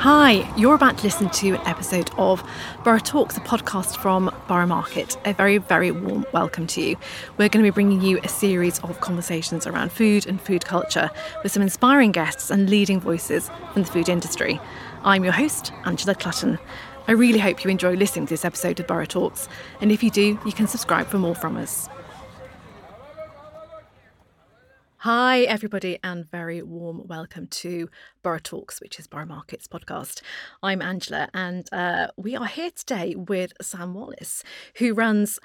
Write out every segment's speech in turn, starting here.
Hi, you're about to listen to an episode of Borough Talks, a podcast from Borough Market. A very, very warm welcome to you. We're going to be bringing you a series of conversations around food and food culture with some inspiring guests and leading voices from the food industry. I'm your host, Angela Clutton. I really hope you enjoy listening to this episode of Borough Talks, and if you do, you can subscribe for more from us. Hi, everybody, and very warm welcome to Borough Talks, which is Borough Market's podcast. I'm Angela, and uh, we are here today with Sam Wallace, who runs,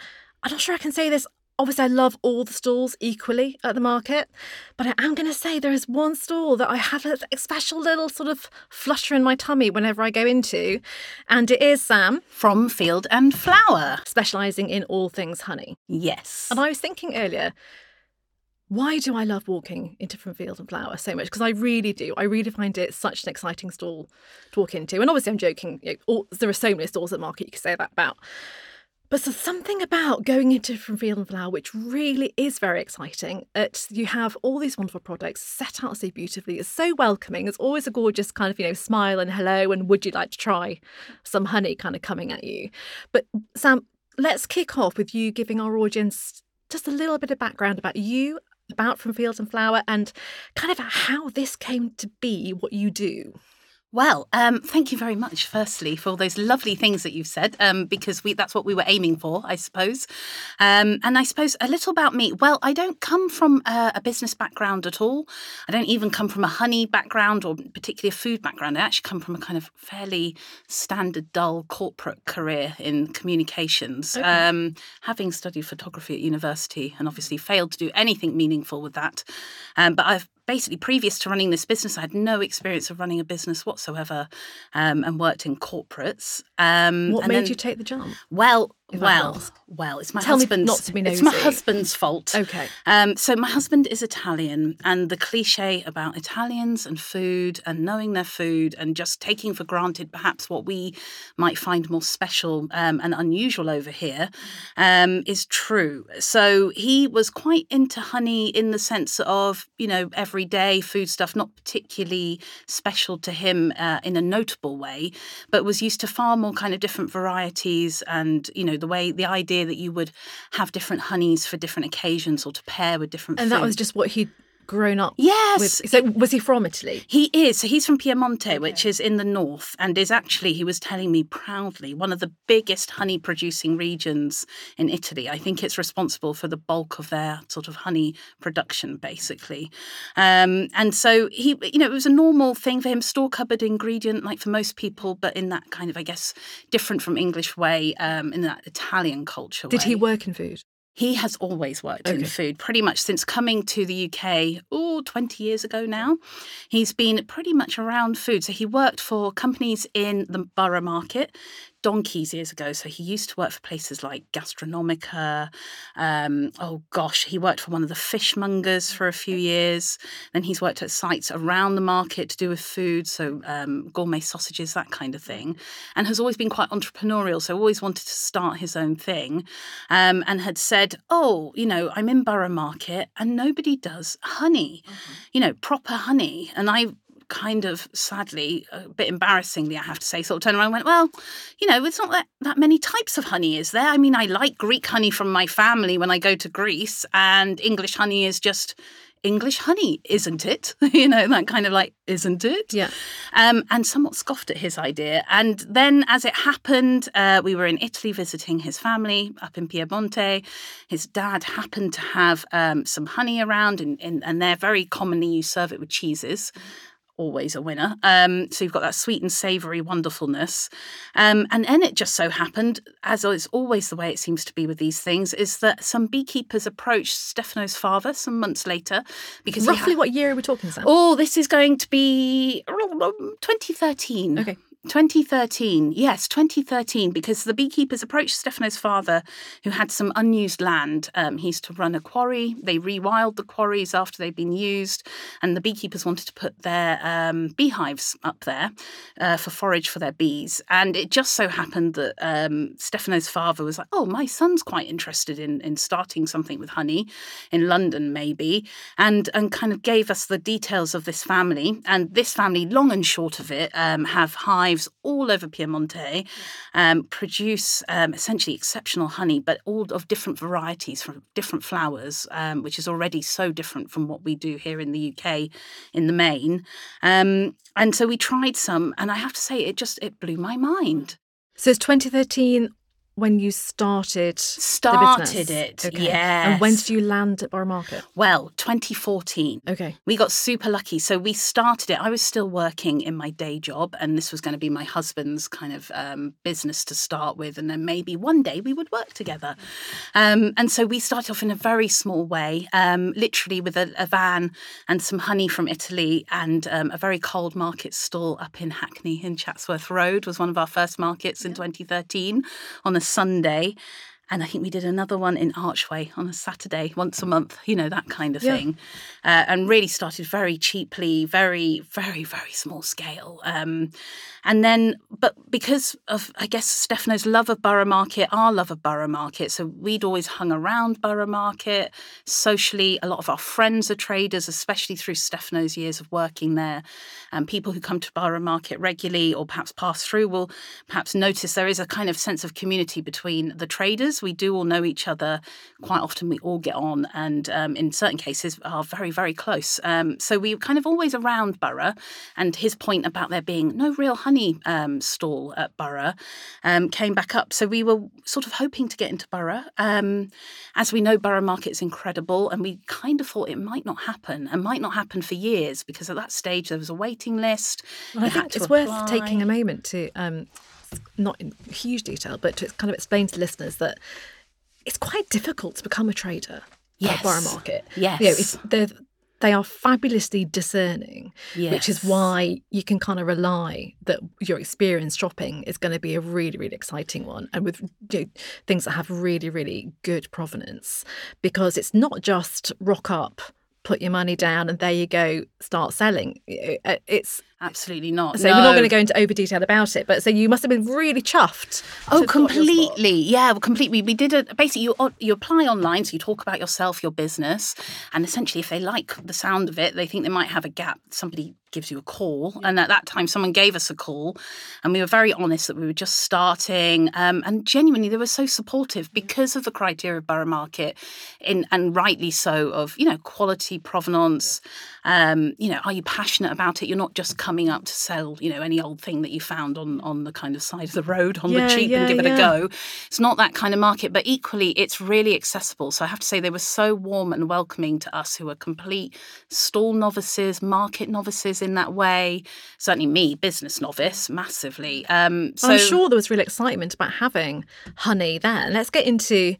I'm not sure I can say this. Obviously, I love all the stalls equally at the market, but I am going to say there is one stall that I have a special little sort of flutter in my tummy whenever I go into, and it is Sam from Field and Flower, specialising in all things honey. Yes. And I was thinking earlier, why do I love walking into From Field and Flower so much? Because I really do. I really find it such an exciting stall to walk into. And obviously, I'm joking. You know, all, there are so many stalls at market you could say that about. But there's something about going into From Field and Flower which really is very exciting. That you have all these wonderful products set out so beautifully. It's so welcoming. It's always a gorgeous kind of you know smile and hello and would you like to try some honey kind of coming at you. But Sam, let's kick off with you giving our audience just a little bit of background about you about From Fields and Flower and kind of how this came to be what you do. Well, um, thank you very much, firstly, for all those lovely things that you've said, um, because we, that's what we were aiming for, I suppose. Um, and I suppose a little about me. Well, I don't come from a, a, business background at all. I don't even come from a honey background or particularly a food background. I actually come from a kind of fairly standard, dull corporate career in communications, okay. Um, having studied photography at university and obviously failed to do anything meaningful with that. Um, but I've basically previous to running this business, I had no experience of running a business whatsoever, um, and worked in corporates. Um, what made then, you take the jump? Well, well, well, it's my Tell husband's. not to be nosy. It's my husband's fault. Okay. Um, so my husband is Italian, and the cliche about Italians and food and knowing their food and just taking for granted perhaps what we might find more special um, and unusual over here um, is true. So he was quite into honey in the sense of you know everyday food stuff, not particularly special to him uh, in a notable way, but was used to far more kind of different varieties and you know know the way the idea that you would have different honeys for different occasions or to pair with different and food. that was just what he grown up yes with. So was he from Italy? He is. So he's from Piemonte, okay. which is in the north, and is actually, he was telling me proudly, one of the biggest honey producing regions in Italy. I think it's responsible for the bulk of their sort of honey production, basically. Um, and so he, you know, it was a normal thing for him, store cupboard ingredient, like for most people, but in that kind of, I guess, different from English way, um, in that Italian culture. Did way. he work in food? He has always worked okay. in food, pretty much since coming to the UK, oh, 20 years ago now. He's been pretty much around food. So he worked for companies in the borough market, donkeys years ago. So he used to work for places like Gastronomica. Um, oh gosh, he worked for one of the fishmongers for a few years. Then he's worked at sites around the market to do with food, so um, gourmet sausages, that kind of thing, and has always been quite entrepreneurial. So always wanted to start his own thing, um, and had said, "Oh, you know, I'm in Borough Market, and nobody does honey, mm-hmm. you know, proper honey." And I kind of sadly, a bit embarrassingly, I have to say, sort of turned around and went, Well, you know, it's not that, that many types of honey, is there? I mean, I like Greek honey from my family when I go to Greece, and English honey is just English honey, isn't it? you know, that kind of like, isn't it? Yeah. Um, and somewhat scoffed at his idea. And then, as it happened, uh, we were in Italy visiting his family up in Piemonte. His dad happened to have um, some honey around, and, and, and they're very commonly you serve it with cheeses always a winner. Um, so you've got that sweet and savoury wonderfulness. Um, and then it just so happened, as is always the way it seems to be with these things, is that some beekeepers approached Stefano's father some months later. because Roughly ha- what year are we talking, Sam? Oh, this is going to be 2013. Okay. 2013, yes, 2013, because the beekeepers approached Stefano's father, who had some unused land. Um, he used to run a quarry. They rewild the quarries after they'd been used, and the beekeepers wanted to put their um, beehives up there uh, for forage for their bees. And it just so happened that um, Stefano's father was like, "Oh, my son's quite interested in in starting something with honey in London, maybe," and and kind of gave us the details of this family. And this family, long and short of it, um, have hives all over Piemonte, um, produce um, essentially exceptional honey, but all of different varieties from different flowers, um, which is already so different from what we do here in the UK in the main. Um, and so we tried some, and I have to say, it just it blew my mind. So it's 2013 when you started started it okay. yeah and when did you land at borough market? Well 2014 okay. We got super lucky. So we started it. I was still working in my day job and this was going to be my husband's kind of um, business to start with and then maybe one day we would work together. Um, and so we started off in a very small way um, literally with a, a, van and some honey from italy and um, a very cold market stall up in hackney in chatsworth road was one of our first markets in 2013 on a Sunday. And I think we did another one in Archway on a Saturday, once a month, you know, that kind of yeah. thing. Uh, and really started very cheaply, very, very, very small scale. Um, and then, but because of, I guess, Stefano's love of Borough Market, our love of Borough Market, so we'd always hung around Borough Market socially. A lot of our friends are traders, especially through Stefano's years of working there. And people who come to Borough Market regularly or perhaps pass through will perhaps notice there is a kind of sense of community between the traders. We do all know each other. Quite often we all get on and um, in certain cases are very, very close. Um, so we were kind of always around Borough. And his point about there being no real honey um, stall at Borough um, came back up. So we were sort of hoping to get into Borough. Um, as we know, Borough Market's incredible, and we kind of thought it might not happen and might not happen for years because at that stage there was a waiting list. Well, I think it's worth taking a moment to, um, not in huge detail, but to kind of explain to listeners that it's quite difficult to become a trader yes. at Borough Market. Yes. You know, they are fabulously discerning, yes. which is why you can kind of rely that your experience shopping is going to be a really, really exciting one and with you know, things that have really, really good provenance because it's not just rock up put your money down and there you go start selling uh, it's Absolutely not. So no. we're not going to go into over detail about it, but so you must have been really chuffed. Oh, completely. Yeah, well, completely. We did a Basically, you you apply online, so you talk about yourself, your business, and essentially, if they like the sound of it, they think they might have a gap. Somebody gives you a call, and at that time, someone gave us a call, and we were very honest that we were just starting, um, and genuinely, they were so supportive because of the criteria of Borough Market, in and rightly so of you know quality, provenance. Um, you know, are you passionate about it? You're not just coming up to sell, you know, any old thing that you found on on the kind of side of the road on yeah, the cheap yeah, and give it yeah. a go. It's not that kind of market, but equally, it's really accessible. So I have to say, they were so warm and welcoming to us who are complete stall novices, market novices in that way. Certainly me, business novice, massively. Um, so I'm sure there was real excitement about having honey there. Let's get into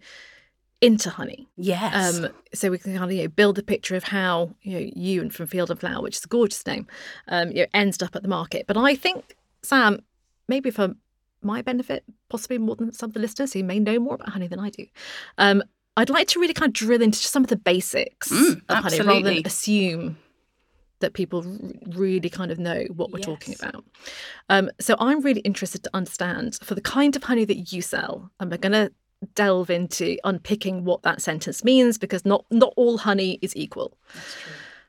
into honey. Yes. Um, so we can kind of you know, build a picture of how you know you and from Field and Flower, which is a gorgeous name, um, you know, ends up at the market. But I think Sam, maybe for my benefit, possibly more than some of the listeners who may know more about honey than I do, um, I'd like to really kind of drill into some of the basics mm, of honey rather than assume that people really kind of know what we're yes. talking about. Um, so I'm really interested to understand for the kind of honey that you sell, and we're going to delve into unpicking what that sentence means because not not all honey is equal.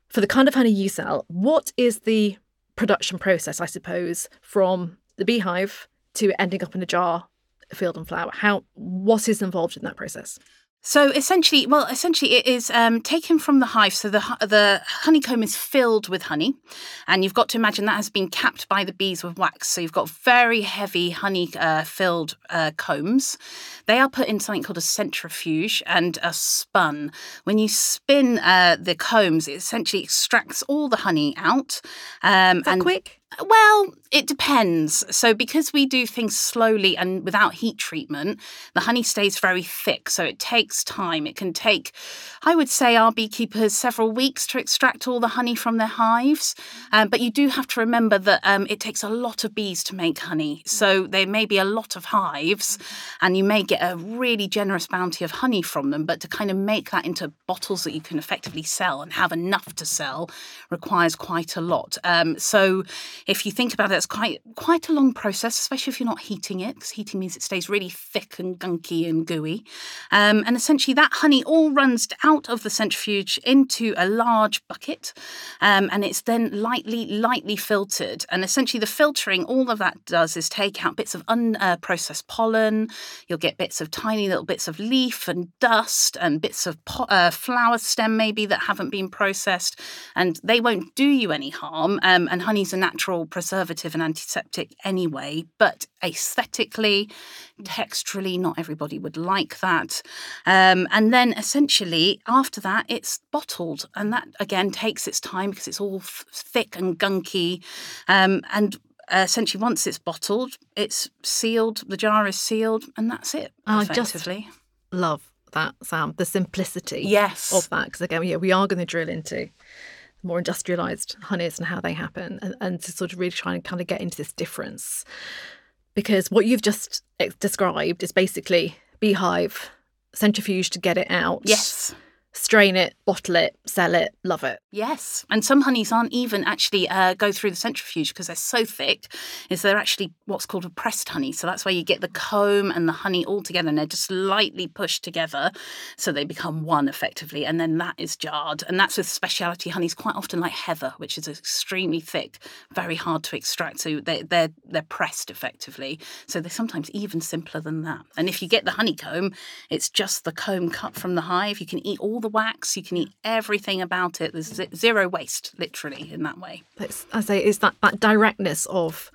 For the kind of honey you sell, what is the production process, I suppose, from the beehive to ending up in a jar, field and flower? How what is involved in that process? So essentially, well, essentially, it is um, taken from the hive. So the the honeycomb is filled with honey, and you've got to imagine that has been capped by the bees with wax. So you've got very heavy honey uh, filled uh, combs. They are put in something called a centrifuge and a spun. When you spin uh, the combs, it essentially extracts all the honey out. Um, and quick? Well, it depends. So, because we do things slowly and without heat treatment, the honey stays very thick. So, it takes time. It can take, I would say, our beekeepers several weeks to extract all the honey from their hives. Um, but you do have to remember that um, it takes a lot of bees to make honey. So, there may be a lot of hives, and you may get a really generous bounty of honey from them. But to kind of make that into bottles that you can effectively sell and have enough to sell requires quite a lot. Um, so, if you think about it, it's quite quite a long process, especially if you're not heating it, because heating means it stays really thick and gunky and gooey. Um, and essentially, that honey all runs out of the centrifuge into a large bucket, um, and it's then lightly lightly filtered. And essentially, the filtering, all of that does is take out bits of unprocessed uh, pollen. You'll get bits of tiny little bits of leaf and dust and bits of uh, flower stem maybe that haven't been processed, and they won't do you any harm. Um, and honey's a natural natural preservative and antiseptic anyway, but aesthetically, texturally, not everybody would like that. Um, and then essentially, after that, it's bottled. And that again takes its time because it's all f- thick and gunky. Um, and uh, essentially, once it's bottled, it's sealed, the jar is sealed, and that's it. I just love that, Sam, the simplicity yes. of that. Because again, yeah, we are going to drill into more industrialized honeys and how they happen and, and to sort of really try and kind of get into this difference. Because what you've just described is basically beehive centrifuge to get it out. Yes strain it, bottle it, sell it, love it. Yes, and some honeys aren't even actually uh, go through the centrifuge because they're so thick. Is they're actually what's called a pressed honey. So that's where you get the comb and the honey all together, and they're just lightly pushed together, so they become one effectively. And then that is jarred, and that's with specialty honeys, quite often like heather, which is extremely thick, very hard to extract. So they, they're they're pressed effectively. So they're sometimes even simpler than that. And if you get the honeycomb, it's just the comb cut from the hive. You can eat all the the wax. You can eat everything about it. There's zero waste, literally, in that way. It's, I say, is that, that directness of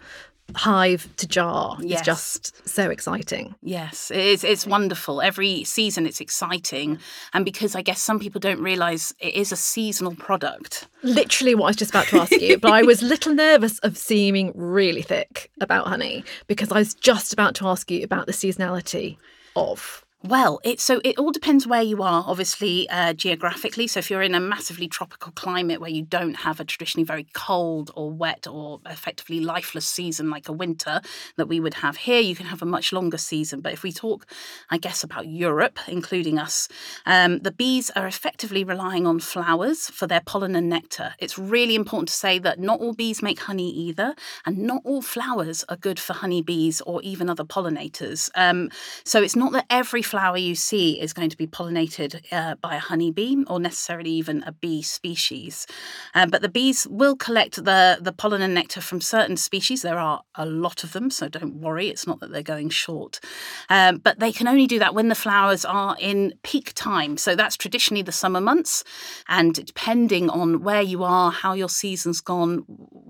hive to jar yes. is just so exciting. Yes, it is, it's wonderful. Every season it's exciting. And because I guess some people don't realise it is a seasonal product. Literally what I was just about to ask you, but I was a little nervous of seeming really thick about honey because I was just about to ask you about the seasonality of well, it so it all depends where you are, obviously uh, geographically. So if you're in a massively tropical climate where you don't have a traditionally very cold or wet or effectively lifeless season like a winter that we would have here, you can have a much longer season. But if we talk, I guess, about Europe, including us, um, the bees are effectively relying on flowers for their pollen and nectar. It's really important to say that not all bees make honey either, and not all flowers are good for honeybees or even other pollinators. Um, so it's not that every flower you see is going to be pollinated uh, by a honeybee or necessarily even a bee species. Um, but the bees will collect the, the pollen and nectar from certain species. There are a lot of them, so don't worry, it's not that they're going short. Um, but they can only do that when the flowers are in peak time. So that's traditionally the summer months. And depending on where you are, how your season's gone,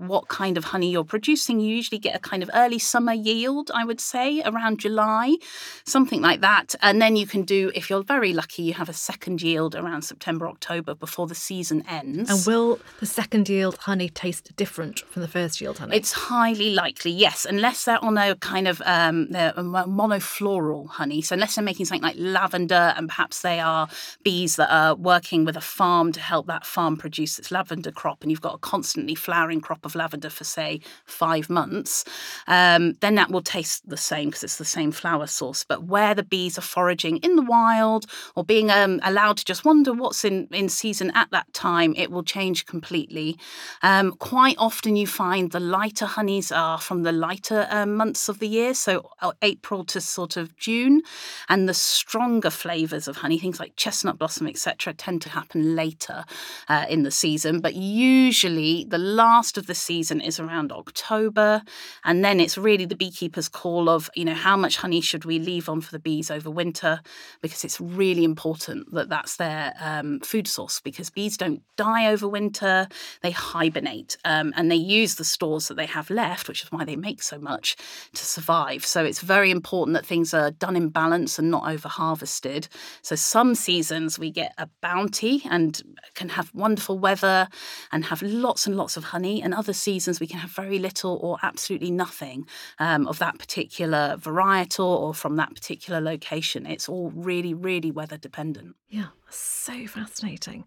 what kind of honey you're producing, you usually get a kind of early summer yield, I would say, around July, something like that. And then you can do, if you're very lucky, you have a second yield around September, October before the season ends. And will the second yield honey taste different from the first yield honey? It's highly likely, yes, unless they're on a kind of um, they're monofloral honey. So unless they're making something like lavender, and perhaps they are bees that are working with a farm to help that farm produce its lavender crop, and you've got a constantly flowering crop of lavender for say five months, um, then that will taste the same because it's the same flower source. But where the bees are foraging in the wild or being um, allowed to just wonder what's in, in season at that time, it will change completely. Um, quite often, you find the lighter honeys are from the lighter um, months of the year, so uh, April to sort of June, and the stronger flavours of honey, things like chestnut blossom, etc., tend to happen later uh, in the season. But usually, the last of the season is around October, and then it's really the beekeeper's call of you know how much honey should we leave on for the bees over winter because it's really important that that's their um, food source because bees don't die over winter, they hibernate um, and they use the stores that they have left, which is why they make so much to survive. So it's very important that things are done in balance and not over harvested. So some seasons we get a bounty and can have wonderful weather and have lots and lots of honey, and other other seasons we can have very little or absolutely nothing um, of that particular varietal or from that particular location. It's all really, really weather dependent. Yeah, so fascinating.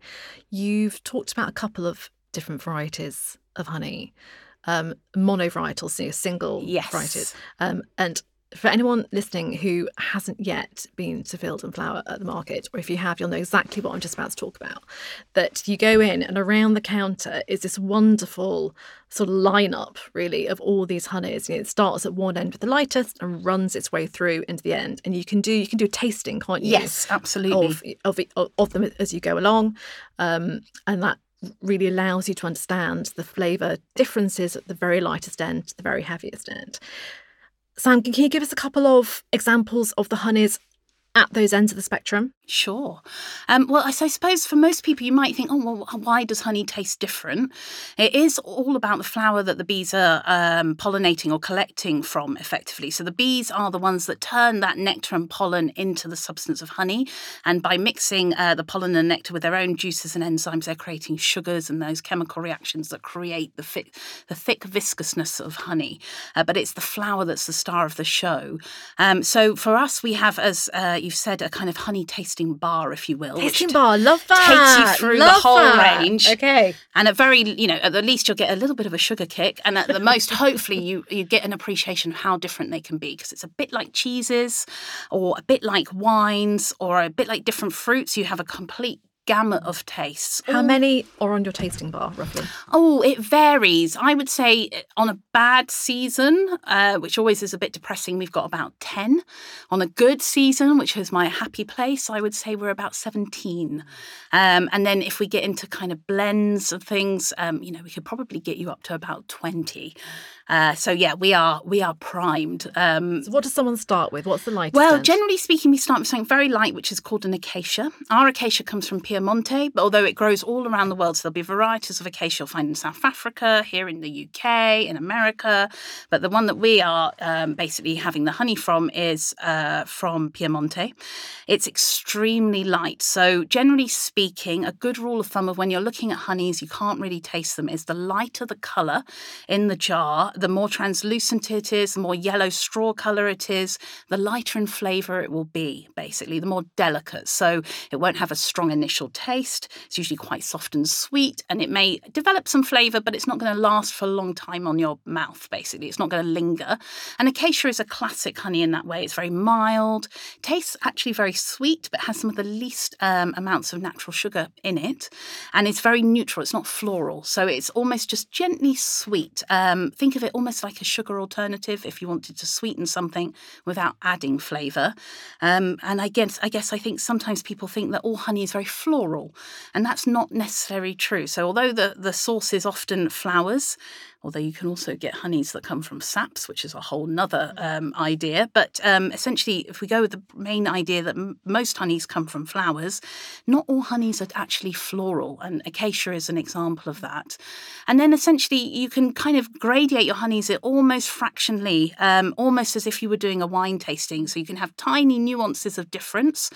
You've talked about a couple of different varieties of honey. Um, monovarietals, so single yes. varieties. Um, and for anyone listening who hasn't yet been to Field and Flower at the market, or if you have, you'll know exactly what I'm just about to talk about. That you go in and around the counter is this wonderful sort of lineup, really, of all these honeys. You know, it starts at one end with the lightest and runs its way through into the end. And you can do you can do a tasting, can't you? Yes, absolutely. Of of, of them as you go along, um, and that really allows you to understand the flavour differences at the very lightest end to the very heaviest end. Sam, can you give us a couple of examples of the honeys at those ends of the spectrum? Sure. Um, well, I, suppose for most people, you might think, oh, well, why does honey taste different? It is all about the flower that the bees are um, pollinating or collecting from, effectively. So the bees are the ones that turn that nectar and pollen into the substance of honey. And by mixing uh, the pollen and nectar with their own juices and enzymes, they're creating sugars and those chemical reactions that create the, fi- the thick viscousness of honey. Uh, but it's the flower that's the star of the show. Um, so for us, we have, as uh, you've said, a kind of honey tasting bar, if you will. Tasting bar, love that. Takes you through love the whole that. range. Okay. And at very, you know, at the least you'll get a little bit of a sugar kick, and at the most, hopefully, you you get an appreciation of how different they can be because it's a bit like cheeses, or a bit like wines, or a bit like different fruits. You have a complete gamut of tastes. How many are on your tasting bar, roughly? Oh, it varies. I would say eh, on a bad season, uh, which always is a bit depressing, we've got about 10. On a good season, which is my happy place, I would say we're about 17. Um, and then if we get into kind of blends of things, um, you know, we could probably get you up to about 20. Uh, so yeah, we are we are primed. Um, so what does someone start with? What's the lightest? Well, generally speaking, we start with something very light, which is called an acacia. Our acacia comes from Piemonte, but although it grows all around the world, so there'll be varieties of acacia you'll find in South Africa, here in the UK, in America. But the one that we are um, basically having the honey from is uh, from Piemonte. It's extremely light. So generally speaking, a good rule of thumb of when you're looking at honeys, you can't really taste them. Is the lighter the colour in the jar, the more translucent it is, the more yellow straw colour it is, the lighter in flavour it will be, basically, the more delicate. So it won't have a strong initial taste. It's usually quite soft and sweet, and it may develop some flavour, but it's not going to last for a long time on your mouth, basically. It's not going to linger. And acacia is a classic honey in that way. It's very mild, tastes actually very sweet, but has some of the least um, amounts of natural sugar in it. And it's very neutral, it's not floral. So it's almost just gently sweet. Um, think of it almost like a sugar alternative if you wanted to sweeten something without adding flavour. Um, and I guess, I guess I think sometimes people think that all honey is very floral, and that's not necessarily true. So although the, the source is often flowers, although you can also get honeys that come from saps, which is a whole nother um, idea. But um, essentially, if we go with the main idea that m- most honeys come from flowers, not all honeys are actually floral, and acacia is an example of that. And then essentially, you can kind of gradiate your honeys almost fractionally, um, almost as if you were doing a wine tasting. So you can have tiny nuances of difference.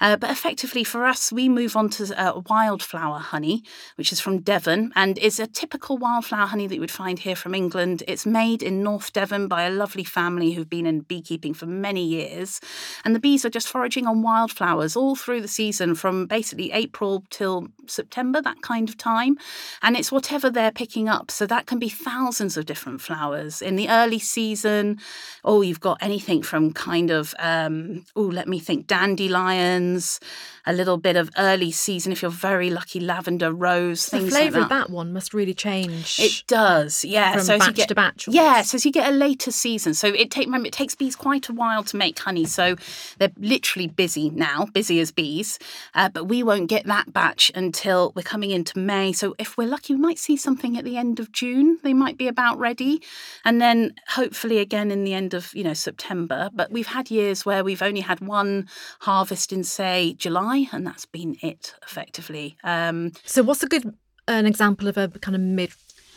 Uh, but effectively, for us, we move on to uh, wildflower honey, which is from Devon and is a typical wildflower honey that you would find find here from England. It's made in North Devon by a lovely family who've been in beekeeping for many years. And the bees are just foraging on wildflowers all through the season from basically April till September, that kind of time. And it's whatever they're picking up. So that can be thousands of different flowers. In the early season, oh, you've got anything from kind of, um, oh, let me think, dandelions, a little bit of early season, if you're very lucky, lavender, rose, the things flavour of that one must really change. It does, yeah. So as batch you get, to batch. Yeah, so as you get a later season, so it take remember it takes bees quite a while to make honey, so they're literally busy now, busy as bees. Uh, but we won't get that batch until we're coming into May. So if we're lucky, we might see something at the end of June. They might be about ready, and then hopefully again in the end of you know September. But we've had years where we've only had one harvest in say July, and that's been it effectively. Um, So, what's a good an example of a kind of mid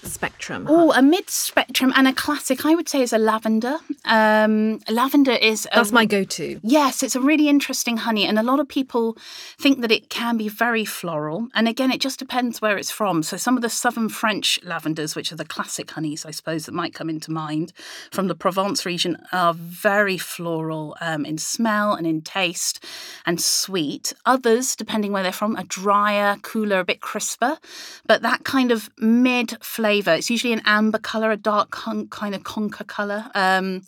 spectrum? Oh, a mid spectrum and a classic, I would say, is a lavender. Um, lavender is. That's my go to. Yes, it's a really interesting honey. And a lot of people think that it can be very floral. And again, it just depends where it's from. So some of the southern French lavenders, which are the classic honeys, I suppose, that might come into mind from the Provence region, are very floral um, in smell and in taste and sweet. Others, depending where they're from, are drier, cooler, a bit crisper. But that kind of mid flavour, it's usually an amber colour, a dark con- kind of conker colour, um,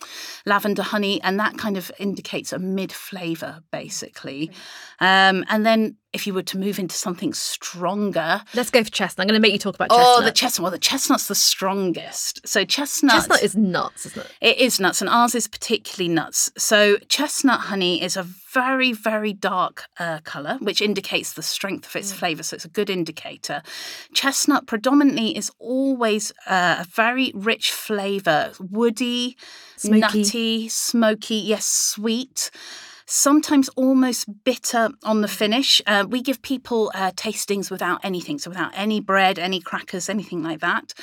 lavender honey, and that kind of indicates a mid flavour, basically. Um, and then if you were to move into something stronger. Let's go for chestnut. I'm going to make you talk about chestnut. Oh, the chestnut. Well, the chestnut's the strongest. So chestnut. Chestnut is nuts, isn't it? It is nuts, and ours is particularly nuts. So chestnut honey is a very, very dark uh, colour, which indicates the strength of its mm. flavour. So it's a good indicator. Chestnut predominantly is always uh, a very rich flavour, woody, smoky. nutty, smoky, yes, sweet sometimes almost bitter on the finish. Uh, we give people uh, tastings without anything, so without any bread, any crackers, anything like that.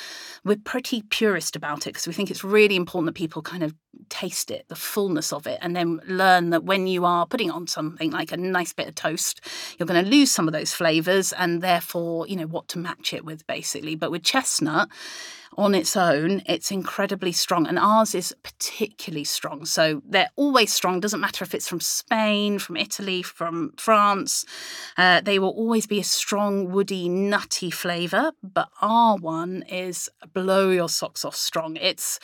We're pretty purist about it because we think it's really important that people kind of taste it, the fullness of it, and then learn that when you are putting on something like a nice bit of toast, you're going to lose some of those flavors and therefore, you know, what to match it with basically. But with chestnut, on its own, it's incredibly strong, and ours is particularly strong. So they're always strong. Doesn't matter if it's from Spain, from Italy, from France. Uh, they will always be a strong, woody, nutty flavour. But our one is blow your socks off strong. It's,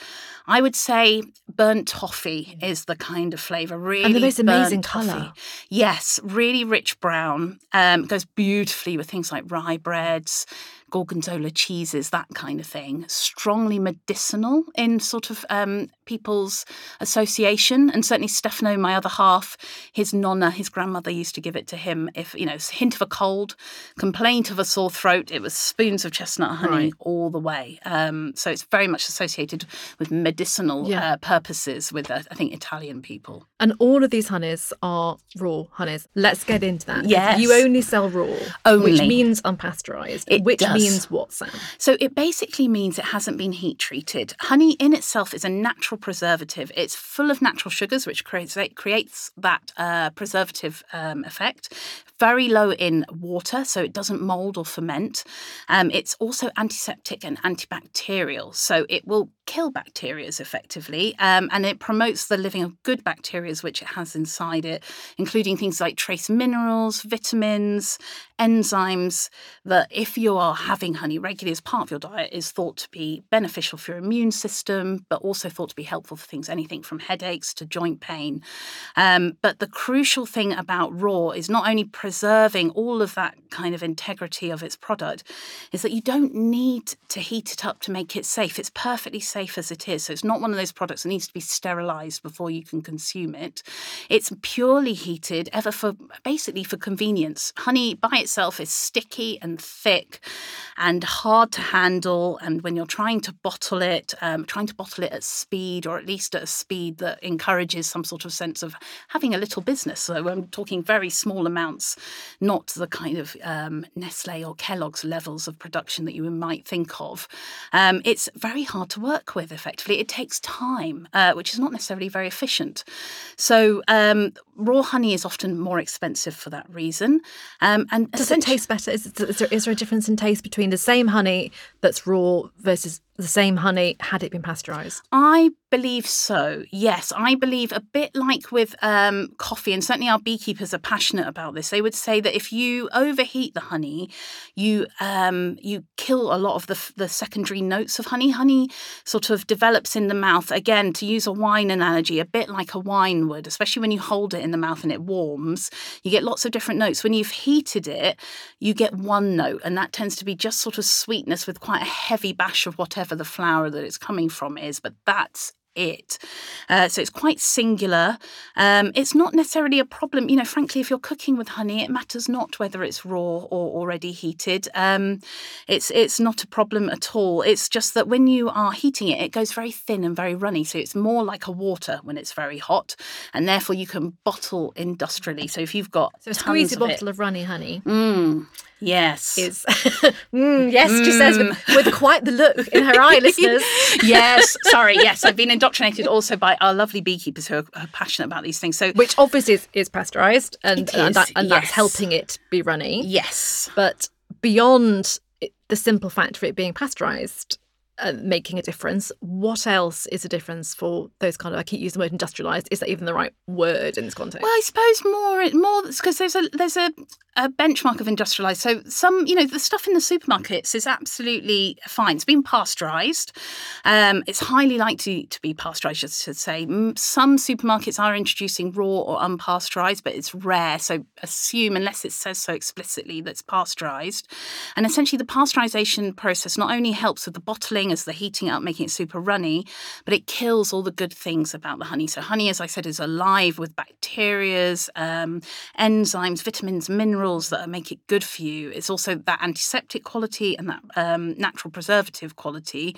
I would say, burnt toffee is the kind of flavour. Really, and the most amazing colour. Yes, really rich brown. Um, goes beautifully with things like rye breads gorgonzola cheeses, that kind of thing. Strongly medicinal in sort of um, people's association. And certainly Stefano, my other half, his nonna, his grandmother used to give it to him if, you know, hint of a cold, complaint of a sore throat, it was spoons of chestnut honey right. all the way. Um, so it's very much associated with medicinal yeah. uh, purposes with, uh, I think, Italian people. And all of these honeys are raw honeys. Let's get into that. Yes. You only sell raw, only. which means unpasteurized, it which does. Means what, Sam? So it basically means it hasn't been heat treated. Honey in itself is a natural preservative. It's full of natural sugars, which creates creates that uh, preservative um, effect. Very low in water, so it doesn't mold or ferment. Um, it's also antiseptic and antibacterial, so it will kill bacteria effectively, um, and it promotes the living of good bacteria which it has inside it, including things like trace minerals, vitamins, enzymes. That if you are having honey regularly as part of your diet, is thought to be beneficial for your immune system, but also thought to be helpful for things anything from headaches to joint pain. Um, but the crucial thing about raw is not only preserving all of that kind of integrity of its product, is that you don't need to heat it up to make it safe. It's perfectly safe as it is. So it's not one of those products that needs to be sterilized before you can consume it. It's purely heated, ever for basically for convenience. Honey by itself is sticky and thick and hard to handle. And when you're trying to bottle it, um, trying to bottle it at speed or at least at a speed that encourages some sort of sense of having a little business. So I'm talking very small amounts, not the kind of um, Nestle or Kellogg's levels of production that you might think of. Um, it's very hard to work with effectively. It takes time, uh, which is not necessarily very efficient. So um, raw honey is often more expensive for that reason. Um, and does it taste better? Is, is, there, is there a difference in taste between the same honey that's raw versus the same honey had it been pasteurized? I believe so. Yes, I believe a bit like with um, coffee, and certainly our beekeepers are passionate about this. They would say that if you overheat the honey, you um, you kill a lot of the the secondary notes of honey. Honey sort of develops in the mouth again. To use a wine analogy, a bit like a wine would, especially when you hold it in the mouth and it warms. You get lots of different notes. When you've heated it, you get one note, and that tends to be just sort of sweetness with quite a heavy bash of whatever the flower that it's coming from is. But that's it. Uh, so it's quite singular. Um, it's not necessarily a problem. You know, frankly, if you're cooking with honey, it matters not whether it's raw or already heated. Um, it's it's not a problem at all. It's just that when you are heating it, it goes very thin and very runny. So it's more like a water when it's very hot, and therefore you can bottle industrially. So if you've got so squeeze a squeezy of bottle it, of runny honey. Mm, Yes. Is mm, yes, she says with, mm. with, quite the look in her eye, listeners. yes, sorry, yes, I've been indoctrinated also by our lovely beekeepers who are, are passionate about these things. So, which obviously is, is pasteurized, and and, that, and yes. that's helping it be runny. Yes, but beyond the simple fact of it being pasteurized, uh, making a difference. What else is a difference for those kind of? I keep using the word industrialized. Is that even the right word in this context? Well, I suppose more more because there's a there's a a benchmark of industrialized. So some, you know, the stuff in the supermarkets is absolutely fine. It's been pasteurized. Um, it's highly likely to be pasteurized, just to say. Some supermarkets are introducing raw or unpasteurized, but it's rare. So assume, unless it says so explicitly, that's pasteurized. And essentially, the pasteurization process not only helps with the bottling as the heating up, making it super runny, but it kills all the good things about the honey. So honey, as I said, is alive with bacterias, um, enzymes, vitamins, minerals minerals that make it good for you. It's also that antiseptic quality and that um, natural preservative quality.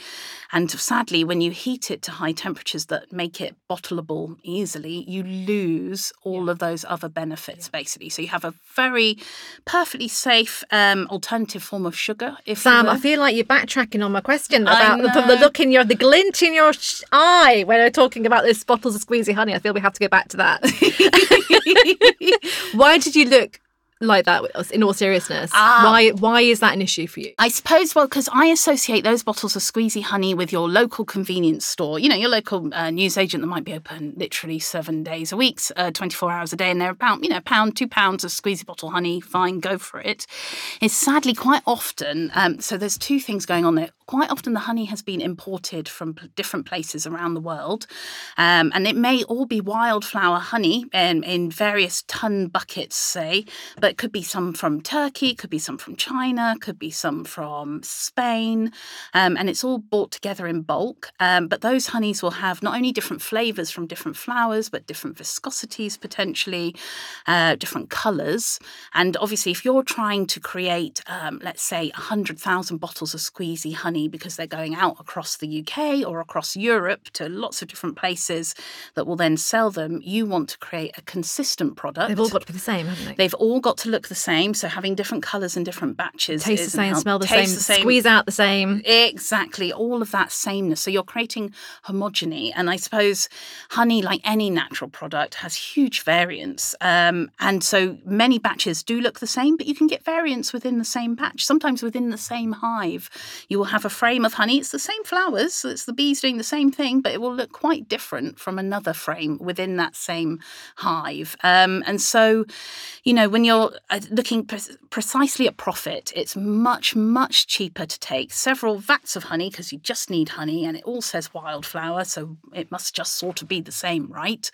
And sadly, when you heat it to high temperatures that make it bottleable easily, you lose all yeah. of those other benefits yeah. basically. So you have a very perfectly safe um, alternative form of sugar. If Sam, I feel like you're backtracking on my question about the, the, look in your, the glint in your sh- eye when we're talking about those bottles of squeezy honey. I feel we have to go back to that. Why did you look like that in all seriousness? Uh, why why is that an issue for you? I suppose well because i associate those bottles of squeezy honey with your local convenience store. You know your local uh, newsagent that might be open literally seven days a week uh, 24 hours a day and they're about you know a pound two pounds of squeezy bottle honey. Fine go for it. It's sadly quite often um, so there's two things going on there quite often the honey has been imported from different places around the world um, and it may all be wildflower honey in, in various ton buckets say but could be some from Turkey, could be some from China, could be some from Spain, um, and it's all bought together in bulk. Um, but those honeys will have not only different flavors from different flowers, but different viscosities potentially, uh, different colors. And obviously, if you're trying to create, um, let's say, 100,000 bottles of squeezy honey because they're going out across the UK or across Europe to lots of different places that will then sell them, you want to create a consistent product. They've all got to be the same, haven't they? They've all got to look the same. So having different colours and different batches. Taste the same, smell the same, the same, squeeze out the same. Exactly. All of that sameness. So you're creating homogeny. And I suppose honey, like any natural product, has huge variance. Um, and so many batches do look the same, but you can get variance within the same batch. Sometimes within the same hive, you will have a frame of honey. It's the same flowers. So it's the bees doing the same thing, but it will look quite different from another frame within that same hive. Um, and so, you know, when you're uh, looking pre- precisely at profit, it's much, much cheaper to take several vats of honey because you just need honey and it all says wildflower, so it must just sort of be the same, right?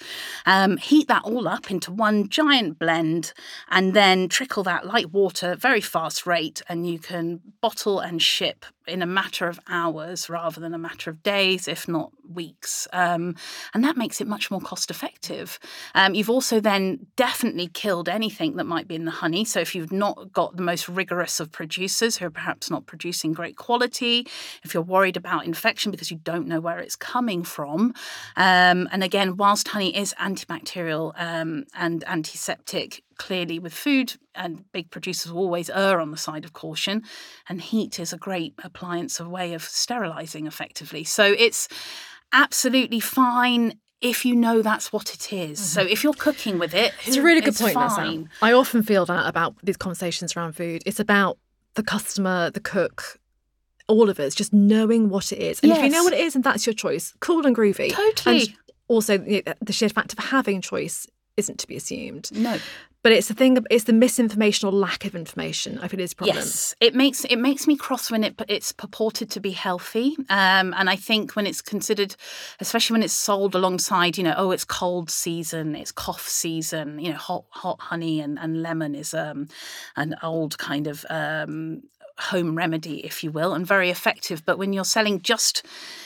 Um, heat that all up into one giant blend and then trickle that like water, very fast rate, and you can bottle and ship in a matter of hours rather than a matter of days, if not weeks. Um, and that makes it much more cost effective. Um, you've also then definitely killed anything that might be in the honey. So if you've not got the most rigorous of producers who are perhaps not producing great quality, if you're worried about infection because you don't know where it's coming from, um, and again, whilst honey is antibacterial um, and antiseptic, clearly with food and big producers always err on the side of caution and heat is a great appliance a way of sterilizing effectively so it's absolutely fine if you know that's what it is. Mm-hmm. So if you're cooking with it, it's a really good point. Fine. I often feel that about these conversations around food. It's about the customer, the cook, all of us just knowing what it is. And yes. if you know what it is and that's your choice, cool and groovy. Totally. And also, the sheer fact of having choice isn't to be assumed. No. But it's the thing. It's the misinformation or lack of information. I feel is problem. Yes, it makes it makes me cross when it it's purported to be healthy, um, and I think when it's considered, especially when it's sold alongside, you know, oh, it's cold season, it's cough season, you know, hot hot honey and, and lemon is um, an old kind of um, home remedy, if you will, and very effective. But when you're selling just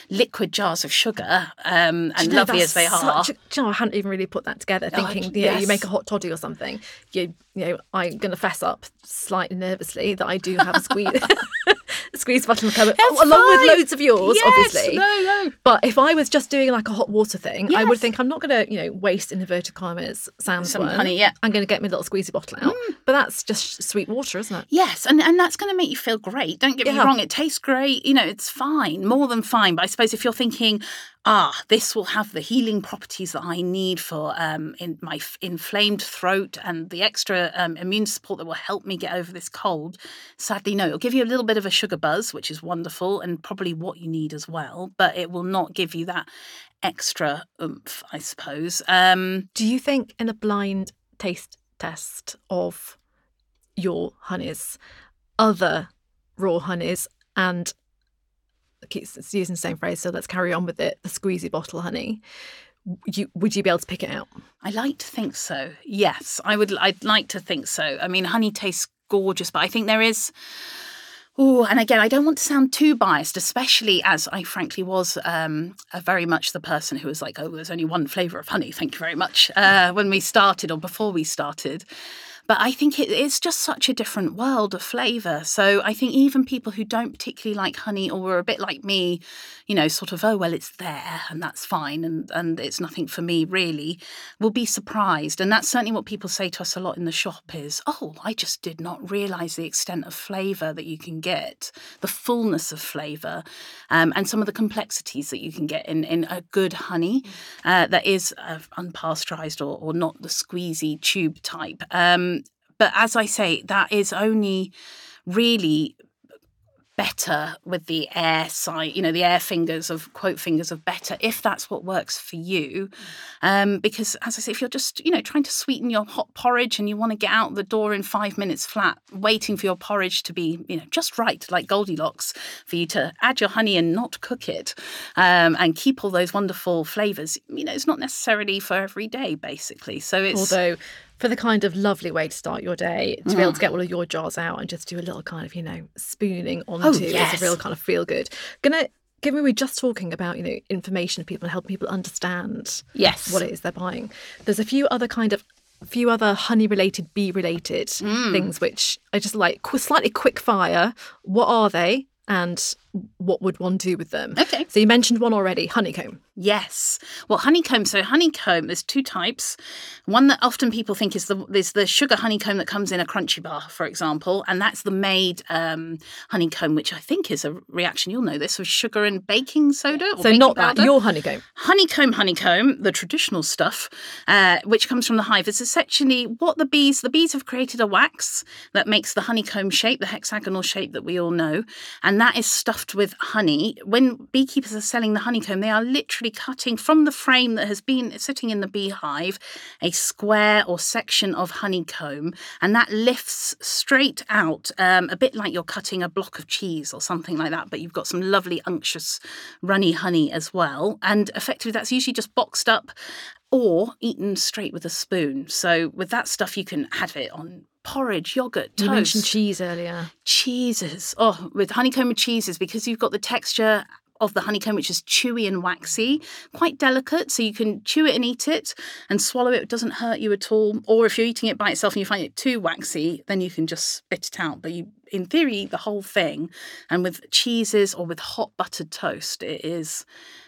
liquid jars of sugar, um, and you know, lovely as they are, a- you know, I hadn't even really put that together. Oh, Thinking, you know, you make a hot toddy or something. You, you know, I'm going to fess up slightly nervously that I do have a squeeze, squeeze bottle of cover, along with loads of yours, Yes, obviously. no, no. But if I was just doing like a hot water thing, I would think I'm not going to, you know, waste in inverted commas Sam's Some one. honey, yeah. Mm. I'm going to get my little squeezy bottle out. But that's just sweet water, isn't it? Yes, and, and that's going to make you feel great. Don't get me wrong, it tastes great. You know, it's fine, more than fine. But I suppose if you're thinking, ah, this will have the healing properties that I need for um, in my f- inflamed throat and the extra um, immune support that will help me get over this cold, sadly, no. It'll give you a little bit of a sugar buzz, which is wonderful and probably what you need as well. But it will not give you that extra oomph, I suppose. Um, Do you think in a blind taste test of your honeys, other raw honeys and keep it's using the same phrase, so let's carry on with it, the squeezy bottle honey, you would you be able to pick it out? I like to think so. Yes, I would. I'd like to think so. I mean, honey tastes gorgeous, but I think there is. Oh, and again, I don't want to sound too biased, especially as I frankly was um, a very much the person who was like, "Oh, there's only one flavour of honey." Thank you very much. Uh, when we started or before we started, but I think it, it's just such a different world of flavour. So I think even people who don't particularly like honey or were a bit like me, you know, sort of, oh well, it's there and that's fine and and it's nothing for me really, will be surprised. And that's certainly what people say to us a lot in the shop is, oh, I just did not realise the extent of flavour that you can get, the fullness of flavour, um, and some of the complexities that you can get in in a good honey uh, that is uh, unpasteurised or, or not the squeezy tube type. Um, but as I say, that is only really better with the air side, you know, the air fingers of quote fingers of better, if that's what works for you. Um, because as I say, if you're just, you know, trying to sweeten your hot porridge and you want to get out the door in five minutes flat, waiting for your porridge to be, you know, just right, like Goldilocks, for you to add your honey and not cook it um, and keep all those wonderful flavours, you know, it's not necessarily for every day, basically. So it's. Although for the kind of lovely way to start your day, to be able to get all of your jars out and just do a little kind of, you know, spooning onto is yes. a real kind of feel good. Gonna given we're just talking about, you know, information to people and helping people understand Yes. what it is they're buying. There's a few other kind of few other honey related, bee related Mm. things which I just like slightly quick fire. What are they? And what would one do with them? Okay. So you mentioned one already, honeycomb. Yes. Well, honeycomb. So honeycomb. There's two types. One that often people think is the is the sugar honeycomb that comes in a crunchy bar, for example, and that's the made um, honeycomb, which I think is a reaction. You'll know this of sugar and baking soda. Or So not that, your honeycomb. honeycomb honeycomb the traditional stuff uh, which comes from the hive is essentially what the bees the bees have created a wax that makes the honeycomb shape the hexagonal shape that we all know and that is stuffed with honey. When beekeepers are selling the honeycomb they are literally cutting from the frame that has been sitting in the beehive a square or section of honeycomb and that lifts straight out um, a bit like you're cutting a block of cheese or something like that but you've got some lovely unctuous runny honey as well. And effectively that's usually just boxed up or eaten straight with a spoon. So with that stuff you can have it on porridge yogurt You toast mentioned cheese earlier. cheeses. Oh, with honeycomb and cheeses, because you've got the texture of the honeycomb, which is chewy and waxy, quite delicate. So you can chew it and eat it and swallow it. It doesn't hurt you at all. Or if you're eating it by itself and you find it too waxy, then you can just spit it out. But you, in theory, eat the whole thing. And with cheeses or with hot buttered toast, it is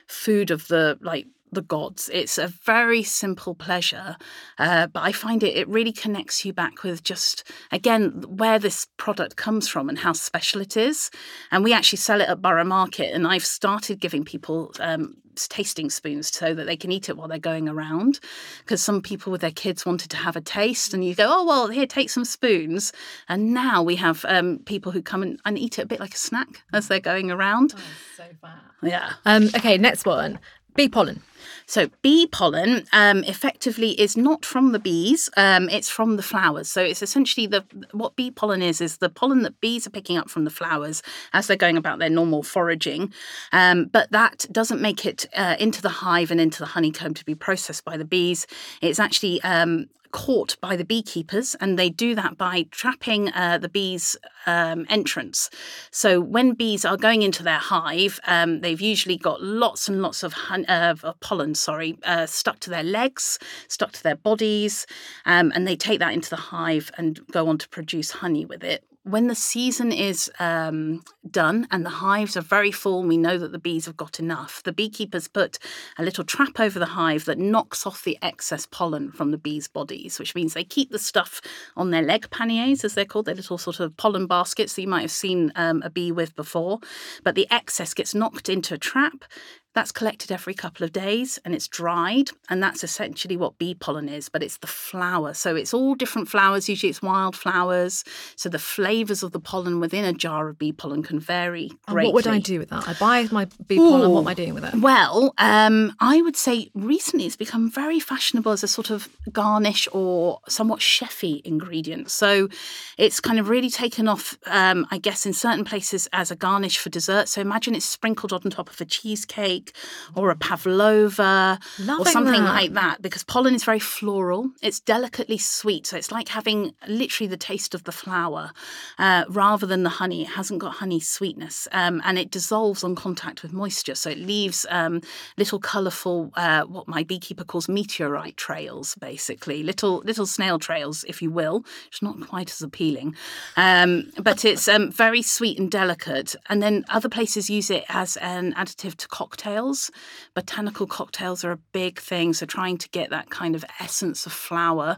food of the like the gods. It's a very simple pleasure, uh, but I find it it really connects you back with just again where this product comes from and how special it is. And we actually sell it at Borough Market, and I've started giving people. Um, tasting spoons so that they can eat it while they're going around because some people with their kids wanted to have a taste and you go oh well here take some spoons and now we have um, people who come and, and eat it a bit like a snack as they're going around so bad. yeah Um, okay, next one. Bee pollen. So, bee pollen um, effectively is not from the bees; um, it's from the flowers. So, it's essentially the what bee pollen is is the pollen that bees are picking up from the flowers as they're going about their normal foraging. Um, but that doesn't make it uh, into the hive and into the honeycomb to be processed by the bees. It's actually um, caught by the beekeepers, and they do that by trapping uh, the bees' um, entrance. So when bees are going into their hive, um, they've usually got lots and lots of, hun- uh, of pollen, sorry, uh, stuck to their legs, stuck to their bodies, um, and they take that into the hive and go on to produce honey with it when the season is um, done and the hives are very full, we know that the bees have got enough. The beekeepers put a little trap over the hive that knocks off the excess pollen from the bees' bodies, which means they keep the stuff on their leg panniers, as they're called, their little sort of pollen baskets that you might have seen um, a bee with before. But the excess gets knocked into a trap that's collected every couple of days and it's dried, and that's essentially what bee pollen is, but it's the flower. So it's all different flowers, usually it's wild flowers. So the flavours of the pollen within a jar of bee pollen can vary greatly. what would I do with that? I buy my bee Ooh. pollen, what am I doing with it? Well, um, I would say recently it's become very fashionable as a sort of garnish or somewhat chefy ingredient. So it's kind of really taken off, um, I guess, in certain places as a garnish for dessert. So imagine it's sprinkled on top of a cheesecake cake or a pavlova Loving or something that. like that because pollen is very floral. It's delicately sweet. So it's like having literally the taste of the flower uh, rather than the honey. It hasn't got honey sweetness um, and it dissolves on contact with moisture. So it leaves um, little colourful, uh, what my beekeeper calls meteorite trails, basically, little, little snail trails, if you will. It's not quite as appealing. Um, but it's um, very sweet and delicate. And then other places use it as an additive to cocktails cocktails. Botanical cocktails are a big thing. So trying to get that kind of essence of flower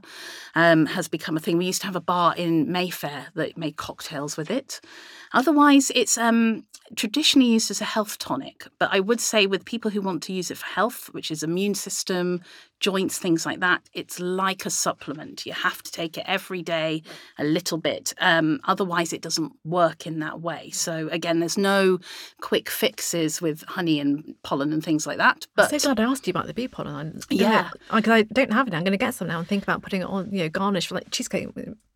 um, has become a thing. We used to have a bar in Mayfair that made cocktails with it. Otherwise, it's um, traditionally used as a health tonic. But I would say with people who want to use it for health, which is immune system, joints, things like that, it's like a supplement. You have to take it every day, a little bit. Um, otherwise, it doesn't work in that way. So again, there's no quick fixes with honey and pollen and things like that. But I'm so glad I asked you about the bee pollen. I'm yeah, because I, I, don't have it. I'm going to get some now and think about putting it on, you know, garnish for like cheesecake.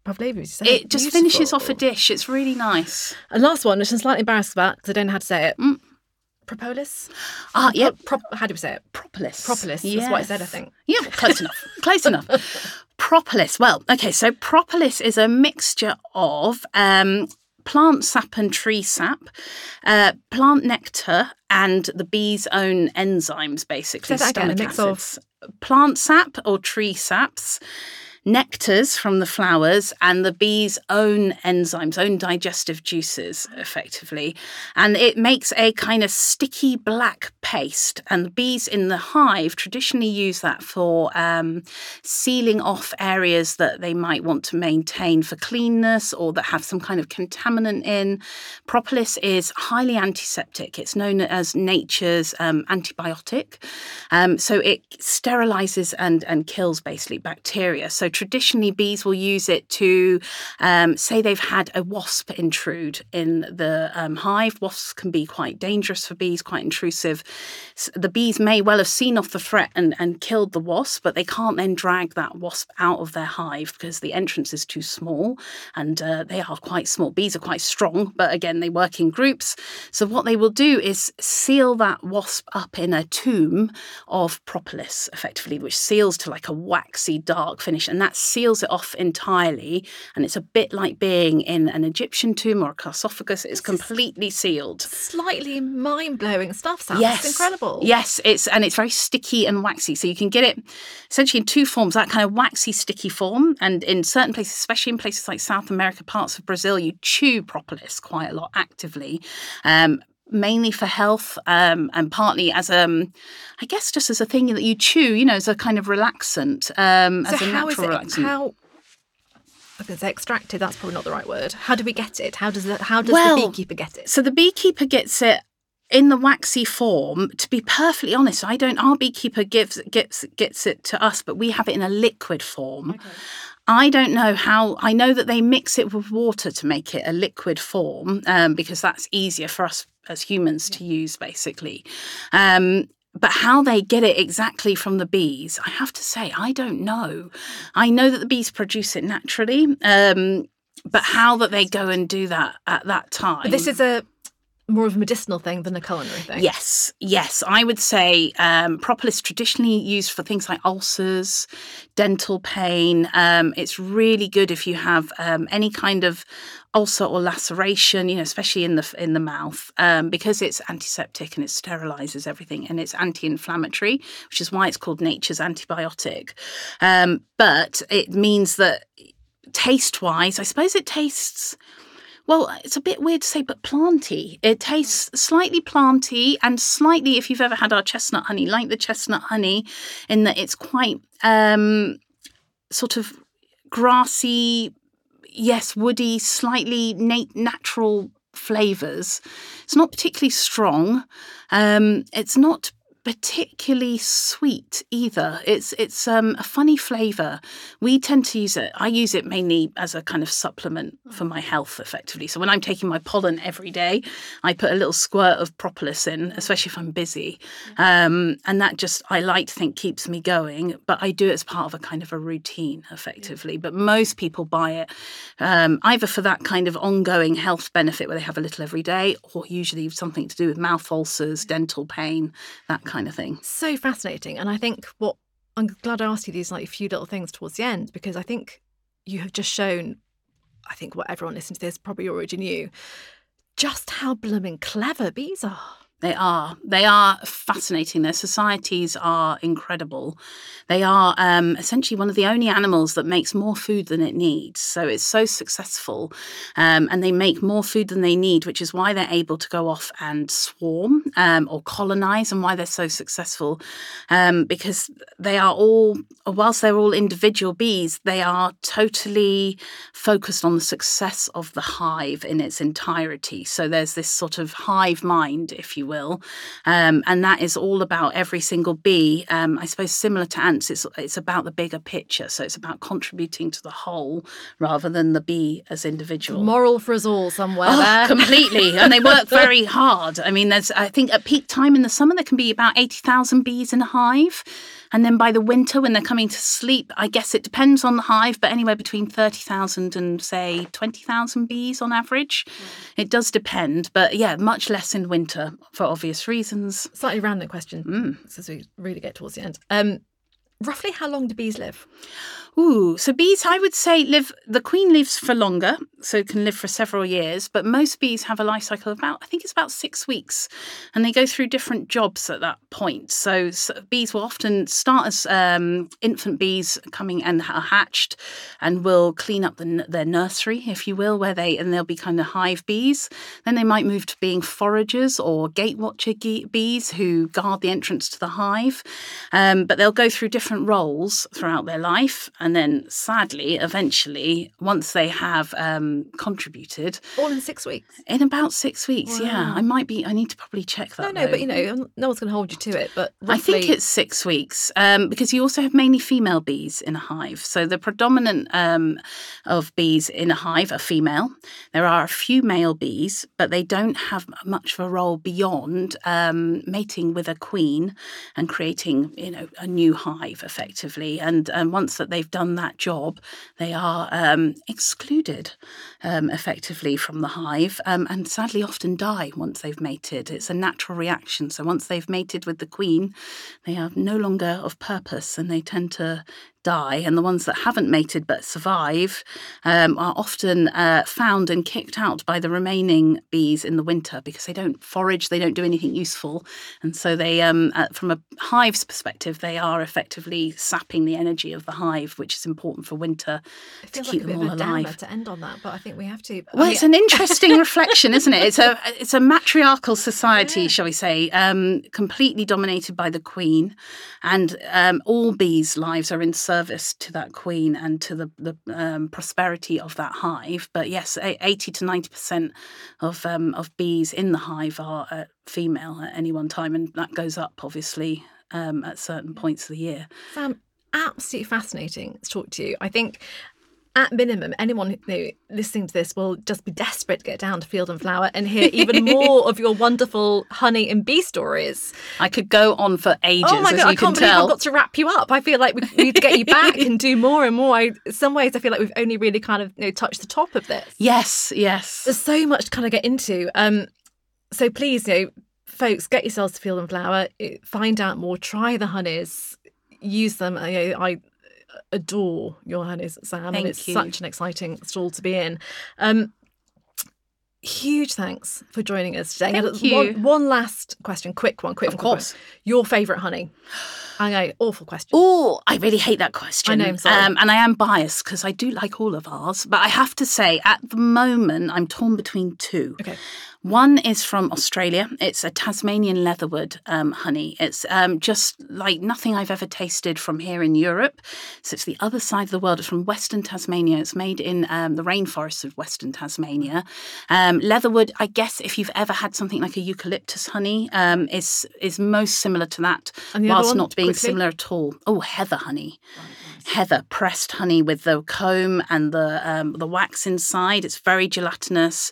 Pavlova, it just beautiful. finishes off a dish. It's really nice. And last one, which I'm slightly embarrassed about because I don't know how to say it. Mm. Propolis? Ah, yeah. Pro- how do we say it? Propolis. Propolis. Yes. That's what I said, I think. Yeah, close enough. Close enough. Propolis. Well, okay, so propolis is a mixture of um, plant sap and tree sap, uh, plant nectar, and the bee's own enzymes, basically. So again, a mix acids. of plant sap or tree saps nectars from the flowers and the bee's own enzymes, own digestive juices, effectively. And it makes a kind of sticky black paste. And the bees in the hive traditionally use that for um, sealing off areas that they might want to maintain for cleanness or that have some kind of contaminant in. Propolis is highly antiseptic. It's known as nature's um, antibiotic. Um, so it sterilizes and, and kills basically bacteria. So traditionally, bees will use it to um, say they've had a wasp intrude in the um, hive. Wasps can be quite dangerous for bees, quite intrusive. The bees may well have seen off the threat and, and killed the wasp, but they can't then drag that wasp out of their hive because the entrance is too small and uh, they are quite small. Bees are quite strong, but again, they work in groups. So, what they will do is seal that wasp up in a tomb of propolis, effectively, which seals to like a waxy dark finish. And that that seals it off entirely. And it's a bit like being in an Egyptian tomb or a sarcophagus. It's completely sealed. Slightly mind blowing stuff, Sam. Yes. It's incredible. Yes, it's and it's very sticky and waxy. So you can get it essentially in two forms that kind of waxy, sticky form. And in certain places, especially in places like South America, parts of Brazil, you chew propolis quite a lot actively. Um, mainly for health um, and partly as um I guess just as a thing that you chew, you know, as a kind of relaxant, um, so as a natural it, relaxant. How say extracted. That's probably not the right word. How do we get it? How does the, how does well, the beekeeper get it? So the beekeeper gets it in the waxy form. To be perfectly honest, I don't. Our beekeeper gives gets gets it to us, but we have it in a liquid form. Okay. I don't know how. I know that they mix it with water to make it a liquid form um, because that's easier for us as humans to use, basically. Um, but how they get it exactly from the bees, I have to say, I don't know. I know that the bees produce it naturally, um, but how that they go and do that at that time. But this is a more of a medicinal thing than a culinary thing. Yes, yes. I would say um, propolis traditionally used for things like ulcers, dental pain. Um, it's really good if you have um, any kind of ulcer or laceration, you know, especially in the in the mouth, um, because it's antiseptic and it sterilizes everything and it's anti-inflammatory, which is why it's called nature's antibiotic. Um, but it means that taste-wise, I suppose it tastes well, it's a bit weird to say, but planty. It tastes slightly planty and slightly, if you've ever had our chestnut honey, like the chestnut honey, in that it's quite um, sort of grassy, yes, woody, slightly nat- natural flavors. It's not particularly strong. Um, it's not particularly sweet either. It's it's um, a funny flavour. We tend to use it. I use it mainly as a kind of supplement for my health, effectively. So when I'm taking my pollen every day, I put a little squirt of propolis in, especially if I'm busy, um, and that just I like to think keeps me going. But I do it as part of a kind of a routine, effectively. But most people buy it um, either for that kind of ongoing health benefit where they have a little every day, or usually something to do with mouth ulcers, dental pain, that kind of thing. So fascinating. And I think what I'm glad I asked you these like a few little things towards the end because I think you have just shown, I think what everyone listening to this probably already knew, just how blooming clever bees are. They are. They are fascinating. Their societies are incredible. They are um, essentially one of the only animals that makes more food than it needs. So it's so successful. Um, and they make more food than they need, which is why they're able to go off and swarm um, or colonize and why they're so successful. Um, because they are all, whilst they're all individual bees, they are totally focused on the success of the hive in its entirety. So there's this sort of hive mind, if you will. Um, and that is all about every single bee. Um, I suppose similar to ants, it's it's about the bigger picture. So it's about contributing to the whole rather than the bee as individual. Moral for us all somewhere Oh, there. completely. And they work very hard. I mean, there's, I think at peak time in the summer, there can be about 80,000 bees in a hive. And then by the winter, when they're coming to sleep, I guess it depends on the hive, but anywhere between 30,000 and say 20,000 bees on average. It does depend. But yeah, much less in winter for obvious reasons. Slightly random question, Mm. as we really get towards the end. Um, roughly how long do bees live? Ooh, so bees, I would say, live. The queen lives for longer, so can live for several years. But most bees have a life cycle of about, I think it's about six weeks, and they go through different jobs at that point. So, s bees will often start as um, infant bees coming and are hatched, and will clean up the, their nursery, if you will, where they and they'll be kind of hive bees. Then they might move to being foragers or gate watcher bees who guard the entrance to the hive. Um, but they'll go through different roles throughout their life. And then, sadly, eventually, once they have um, contributed, All in six weeks. in about six weeks, yeah, I might be, I need to probably check that. no, no, but you know, no one's going to hold you to it. But I think it's six weeks um, because you also have mainly female bees in a hive. So the predominant um, of bees in a hive are female. There are a few male bees, but they don't have much of a role beyond um, mating with a queen and creating, you know, a new hive effectively. And um, once that they've done that job, they are um, excluded um, effectively from the hive um, and sadly often die once they've mated. It's a natural reaction. So once they've mated with the queen, they are no longer of purpose and they tend to die. And the ones that haven't mated but survive um, are often uh, found and kicked out by the remaining bees in the winter because they don't forage, they don't do anything useful. And so they, um, uh, from a hive's perspective, they are effectively sapping the energy of the hive, which is important for winter it to keep like them all alive. to end on that. But I think we have to. I Well, mean, it's an interesting reflection, isn't it? It's a it's a matriarchal society, Yeah. shall we say, um, completely dominated by the queen, and um, all bees' lives are in service to that queen and to the the um, prosperity of that hive. But yes, eighty to ninety percent of um, of bees in the hive are uh, female at any one time, and that goes up obviously um, at certain points of the year. Sam, absolutely fascinating to talk to you. I think. At minimum, anyone you know, listening to this will just be desperate to get down to Field and Flower and hear even more of your wonderful honey and bee stories. I could go on for ages, Oh my as god, I can can't believe tell. I've got to wrap you up. I feel like we need to get you back and do more and more. I, in some ways, I feel like we've only really kind of you know touched the top of this. Yes, yes. There's so much to kind of get into. Um, so please, you know, folks, get yourselves to Field and Flower, find out more, try the honeys, use them. I, I adore your honeys, Sam, Thank and it's you. such an exciting stall to be in. Um, huge thanks for joining us today. Thank you. One, one last question, quick one, quick Of one, quick one. course. Your favourite honey? I know, awful question. Oh, I really hate that question. I know, I'm sorry. Um, and I am biased because I do like all of ours. But I have to say, at the moment, I'm torn between two. Okay. One is from Australia. It's a Tasmanian leatherwood um, honey. It's um, just like nothing I've ever tasted from here in Europe. So it's the other side of the world. It's from Western Tasmania. It's made in um, the rainforests of Western Tasmania. Um, leatherwood, I guess, if you've ever had something like a eucalyptus honey, um, is is most similar to that, And the other whilst not being quickly? similar at all. Oh, heather honey. Heather pressed honey with the comb and the um, the wax inside. It's very gelatinous,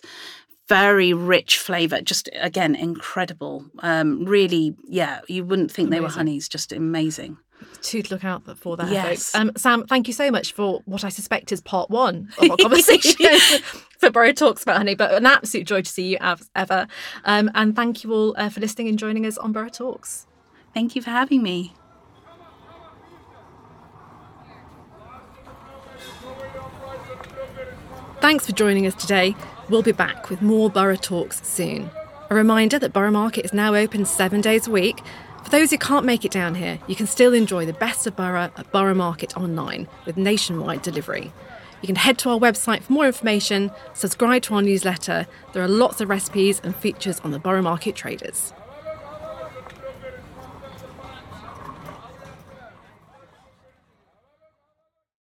very rich flavour. Just again, incredible. Um, really, yeah, you wouldn't think they were honeys. Just amazing. To look out for that. Yes. folks. Um, Sam, thank you so much for what I suspect is part one of our conversation for Borough Talks about Honey, but an absolute joy to see you as ever. Um, and thank you all uh, for listening and joining us on Borough Talks. Thank you for having me. Thanks for joining us today. We'll be back with more Borough Talks soon. A reminder that Borough Market is now open seven days a week. For those who can't make it down here, you can still enjoy the best of Borough at Borough Market online with nationwide delivery. You can head to our website for more information, subscribe to our newsletter. There are lots of recipes and features on the Borough Market traders.